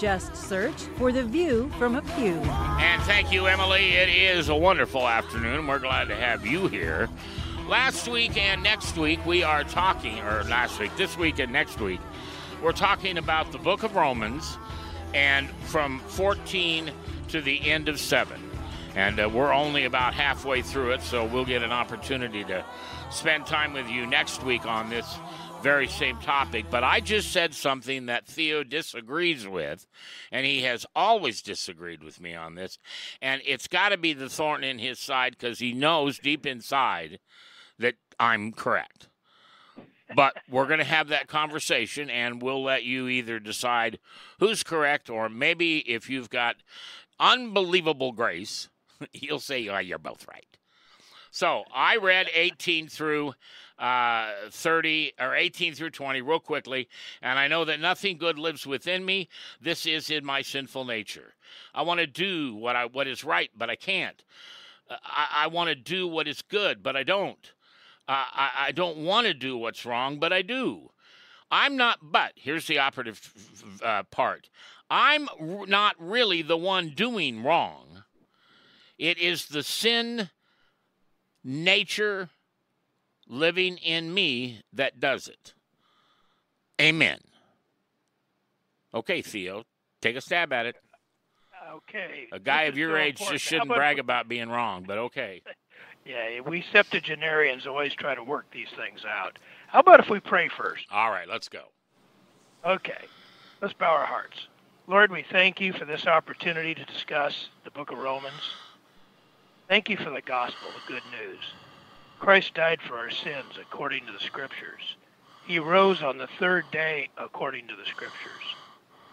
Just search for The View from a Pew. And thank you, Emily. It is a wonderful afternoon. We're glad to have you here. Last week and next week, we are talking, or last week, this week and next week, we're talking about the book of Romans and from 14 to the end of 7. And uh, we're only about halfway through it, so we'll get an opportunity to spend time with you next week on this very same topic. But I just said something that Theo disagrees with, and he has always disagreed with me on this. And it's got to be the thorn in his side because he knows deep inside that I'm correct. But we're going to have that conversation, and we'll let you either decide who's correct, or maybe if you've got unbelievable grace, you'll say, oh, you're both right. So I read 18 through uh, 30 or 18 through 20 real quickly, and I know that nothing good lives within me. This is in my sinful nature. I want to do what I what is right, but I can't. Uh, I, I want to do what is good, but I don't. I, I don't want to do what's wrong, but I do. I'm not, but here's the operative uh, part I'm r- not really the one doing wrong. It is the sin nature living in me that does it. Amen. Okay, Theo, take a stab at it. Okay. A guy This of your age important. just shouldn't about- brag about being wrong, but okay. Yeah, we septuagenarians always try to work these things out. How about if we pray first? All right, let's go. Okay. Let's bow our hearts. Lord, we thank you for this opportunity to discuss the book of Romans. Thank you for the gospel, the good news. Christ died for our sins according to the scriptures. He rose on the third day according to the scriptures.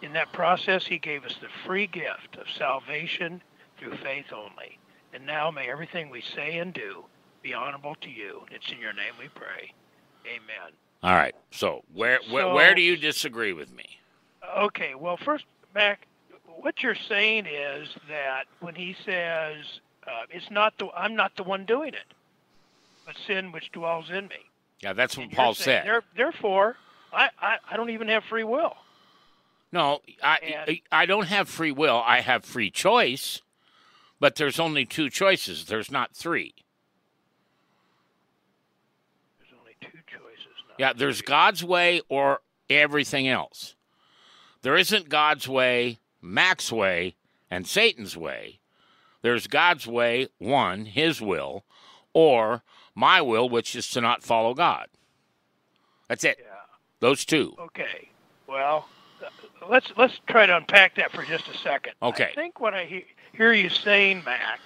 In that process, he gave us the free gift of salvation through faith only. And now may everything we say and do be honorable to you. It's in your name we pray. Amen. All right. So where where, So- where do you disagree with me? Okay, well, first, Mac, what you're saying is that when he says uh, it's not the I'm not the one doing it, but sin which dwells in me. Yeah, that's what And Paul saying, said. Therefore, I, I I don't even have free will. No, I And- I don't have free will. I have free choice, but there's only two choices. There's not three. There's only two choices. Yeah, there's three. God's way or everything else. There isn't God's way, Mac's way, and Satan's way. There's God's way, one, his will, or my will, which is to not follow God. That's it. Yeah. Those two. Okay. Well, let's let's try to unpack that for just a second. Okay. I think what I he- hear you saying, Mac,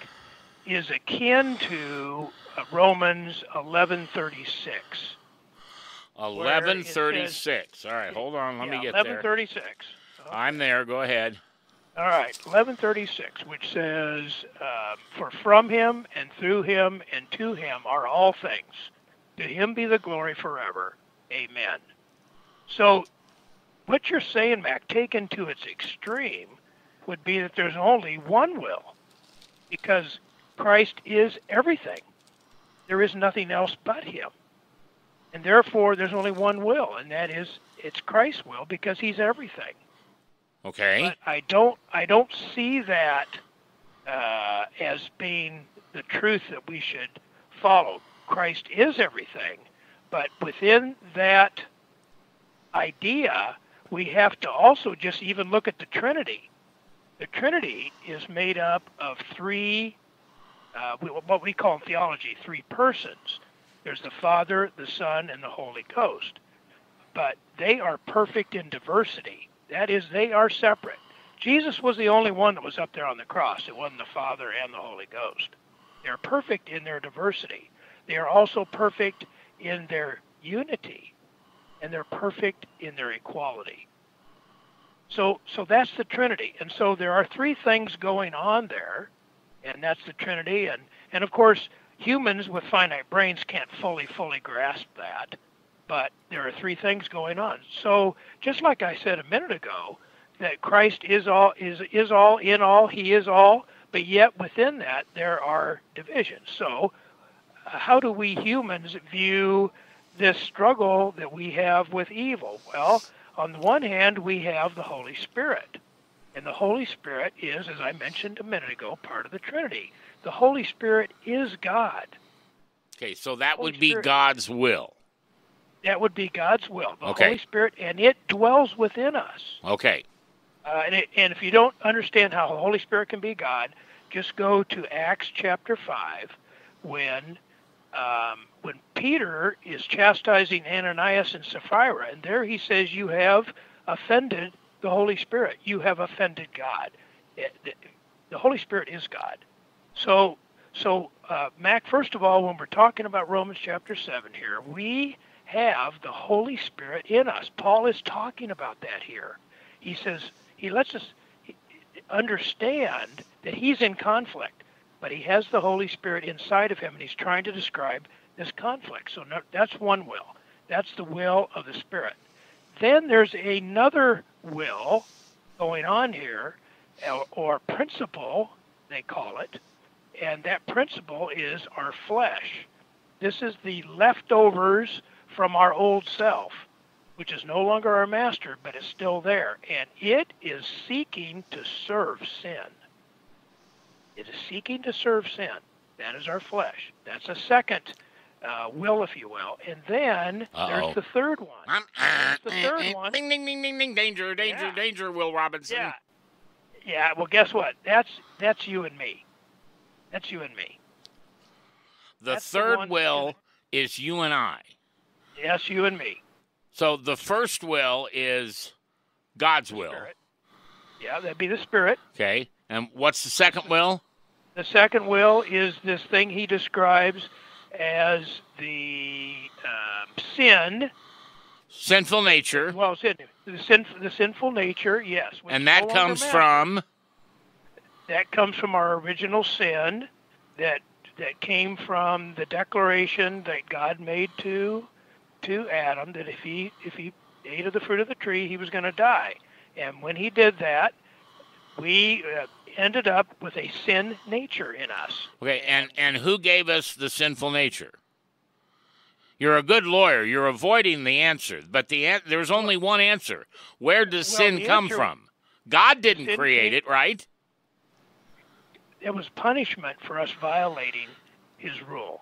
is akin to uh, Romans 11:36. Eleven thirty-six. All right, hold on. Let yeah, me get there. 11:36. I'm there. Go ahead. All right, 1136, which says, uh, For from him and through him and to him are all things. To him be the glory forever. Amen. So, what you're saying, Mac, taken to its extreme, would be that there's only one will, because Christ is everything. There is nothing else but him. And therefore, there's only one will, and that is it's Christ's will because he's everything. Okay. But I don't I don't see that uh, as being the truth that we should follow. Christ is everything, but within that idea, we have to also just even look at the Trinity. The Trinity is made up of three, uh, what we call in theology, three persons. There's the Father, the Son, and the Holy Ghost. But they are perfect in diversity. That is, they are separate. Jesus was the only one that was up there on the cross. It wasn't the Father and the Holy Ghost. They're perfect in their diversity. They are also perfect in their unity, and they're perfect in their equality. So, so that's the Trinity. And so there are three things going on there and that's the Trinity. And and of course, humans with finite brains can't fully fully grasp that. But there are three things going on. So just like I said a minute ago, that Christ is all is is all in all, He is all. But yet within that there are divisions. So uh, how do we humans view this struggle that we have with evil? Well, on the one hand, we have the Holy Spirit. And the Holy Spirit is, as I mentioned a minute ago, part of the Trinity. The Holy Spirit is God. Okay, so that Holy would be Spirit, God's will. That would be God's will. The okay. Holy Spirit, and it dwells within us. Okay. Uh, and, it, and if you don't understand how the Holy Spirit can be God, just go to Acts chapter 5 when um, when Peter is chastising Ananias and Sapphira, and there he says, You have offended the Holy Spirit. You have offended God. The Holy Spirit is God. So, so uh, Mac, first of all, when we're talking about Romans chapter 7 here, we have the Holy Spirit in us. Paul is talking about that here. He says, he lets us understand that he's in conflict, but he has the Holy Spirit inside of him, and he's trying to describe this conflict. So no, that's one will. That's the will of the Spirit. Then there's another will going on here, uh, or principle, they call it, and that principle is our flesh. This is the leftovers from our old self, which is no longer our master, but is still there, and it is seeking to serve sin. It is seeking to serve sin. That is our flesh. That's a second uh, will, if you will. And then Uh-oh. there's the third one. Uh, the third uh, one. Ding, ding, ding, ding, ding. Danger, danger, yeah. danger, Will Robinson. Yeah. Yeah, well, guess what? That's that's you and me. That's you and me. The that's third the will is you and I. Yes, you and me. So the first will is God's the will. Spirit. Yeah, that'd be the spirit. Okay. And what's the second will? The second will is this thing he describes as the uh, sin. Sinful nature. Well, sin, the, sin, the sinful nature, yes. And that no comes from? That comes from our original sin that that came from the declaration that God made to to Adam that if he if he ate of the fruit of the tree, he was going to die. And when he did that, we uh, ended up with a sin nature in us. Okay, and and who gave us the sinful nature? You're a good lawyer. You're avoiding the answer, but the there's only one answer. Where does well, sin come answer, from? God didn't create it, right? It was punishment for us violating His rule.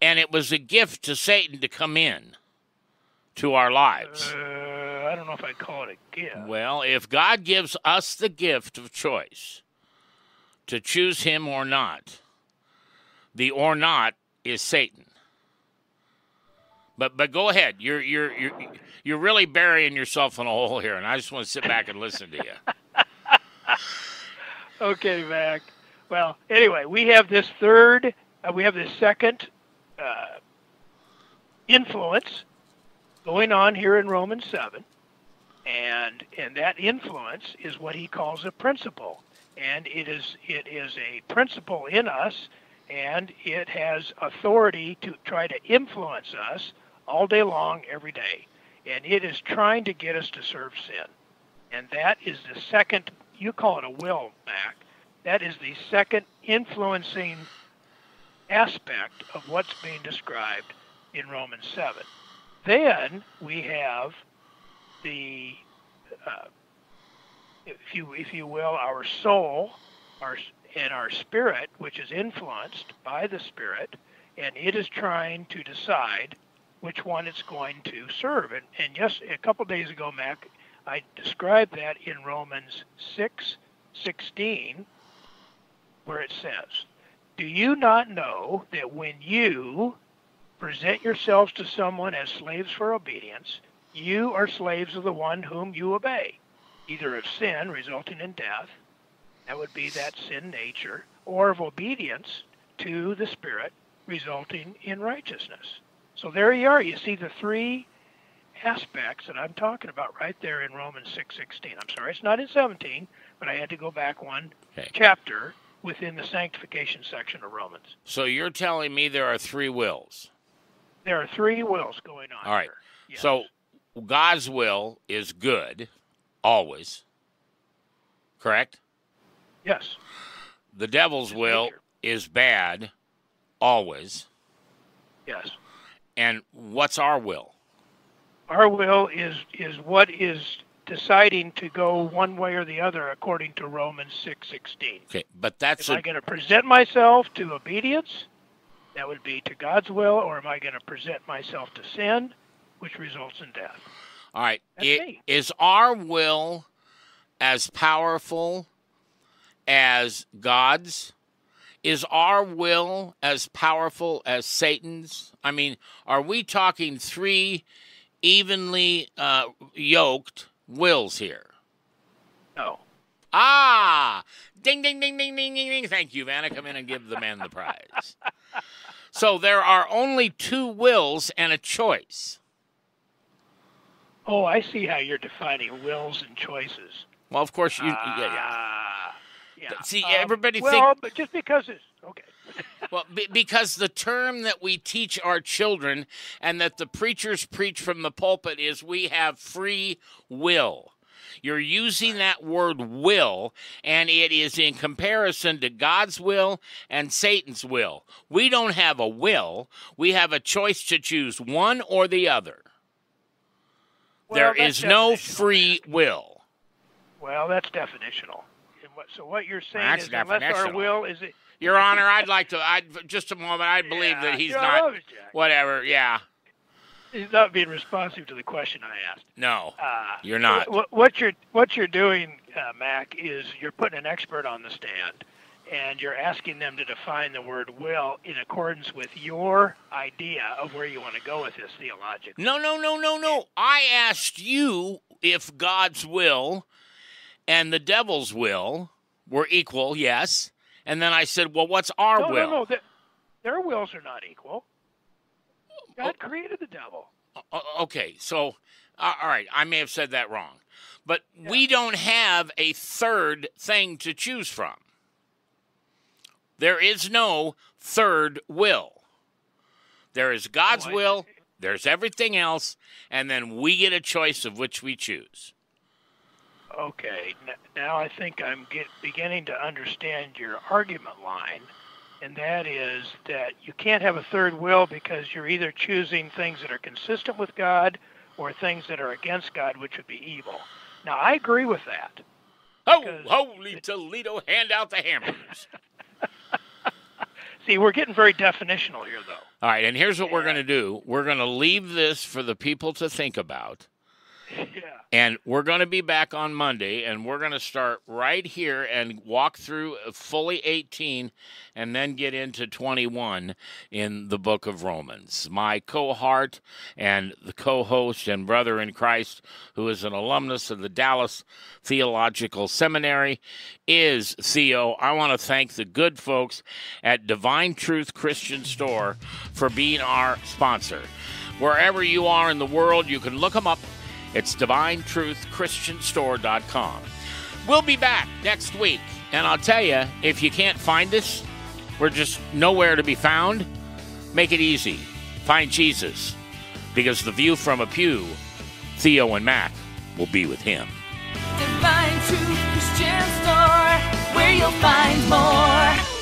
And it was a gift to Satan to come in to our lives. Uh, I don't know if I'd call it a gift. Well, if God gives us the gift of choice, to choose him or not. The or not is Satan. But but go ahead. You're you're you're you're really burying yourself in a hole here, and I just want to sit back and listen to you. okay, Mac. Well, anyway, we have this third, uh, we have this second uh, influence going on here in Romans seven, and and that influence is what he calls a principle. And it is it is a principle in us and it has authority to try to influence us all day long every day. And it is trying to get us to serve sin. And that is the second you call it a will Mac that is the second influencing aspect of what's being described in Romans 7 then we have the uh, if you if you will, our soul, our and our spirit, which is influenced by the spirit, and it is trying to decide which one it's going to serve. And, and yes, a couple days ago, Mac, I described that in Romans six sixteen, where it says, "Do you not know that when you present yourselves to someone as slaves for obedience, you are slaves of the one whom you obey?" either of sin resulting in death, that would be that sin nature, or of obedience to the Spirit resulting in righteousness. So there you are. You see the three aspects that I'm talking about right there in Romans 6:16. I'm sorry, it's not in 17, but I had to go back one okay. chapter within the sanctification section of Romans. So you're telling me there are three wills. There are three wills going on. All right. Here. Yes. So God's will is good, always. Correct? yes, The devil's will nature. is bad, always. yes. And what's our will? Our will is is what is deciding to go one way or the other according to Romans six sixteen. Okay, but that's Am a I going to present myself to obedience? That would be to God's will, or am I going to present myself to sin, which results in death? all right. That's i- me. Is our will as powerful as God's? Is our will as powerful as Satan's? I mean, are we talking three evenly uh, yoked wills here? No. Ah, ding, ding, ding, ding, ding, ding, ding. Thank you, Vanna. Come in and give the man the prize. so there are only two wills and a choice. Oh, I see how you're defining wills and choices. Well, of course, you. yeah, yeah. Ah, yeah. See, Um, everybody well, think- but just because it's okay. Well, be, because the term that we teach our children and that the preachers preach from the pulpit is we have free will. You're using that word will, and it is in comparison to God's will and Satan's will. We don't have a will, we have a choice to choose one or the other. there Well, that's is no free will. Well, that's definitional. So what you're saying That's is, unless our will is it. Your Honor, I'd like to, I'd, just a moment, I believe Yeah, that he's not, love it, Jack. whatever, yeah, He's not being responsive to the question I asked. no. Uh, You're not. What, what you're what you're doing, uh, Mac, is you're putting an expert on the stand, and you're asking them to define the word will in accordance with your idea of where you want to go with this theologically. No, no, no, no, no. I asked you if God's will and the devil's will were equal, yes. And then I said, well, what's our no, will? no, no. Their, their wills are not equal. God oh. created the devil. Okay, so, all right, I may have said that wrong. But we don't have a third thing to choose from. There is no third will. There is God's Oh, will, there's everything else, and then we get a choice of which we choose. Okay, now I think I'm get, beginning to understand your argument line, and that is that you can't have a third will because you're either choosing things that are consistent with God or things that are against God, which would be evil. Now, I agree with that. Oh, holy Toledo, hand out the hammers. See, we're getting very definitional here, though. All right, and here's what we're going to do we're going to leave this for the people to think about. And we're going to be back on Monday, and we're going to start right here and walk through uh, fully 18 and then get into 21 in the book of Romans. My cohort and the co host and brother in Christ, who is an alumnus of the Dallas Theological Seminary, is Theo. I want to thank the good folks at Divine Truth Christian Store for being our sponsor. Wherever you are in the world, you can look them up. It's divinetruthchristianstore.com. We'll be back next week. And I'll tell you, if you can't find us, we're just nowhere to be found. Make it easy. Find Jesus. Because the view from a pew, Theo and Mac will be with him. Divine Truth Christian Store, where you'll find more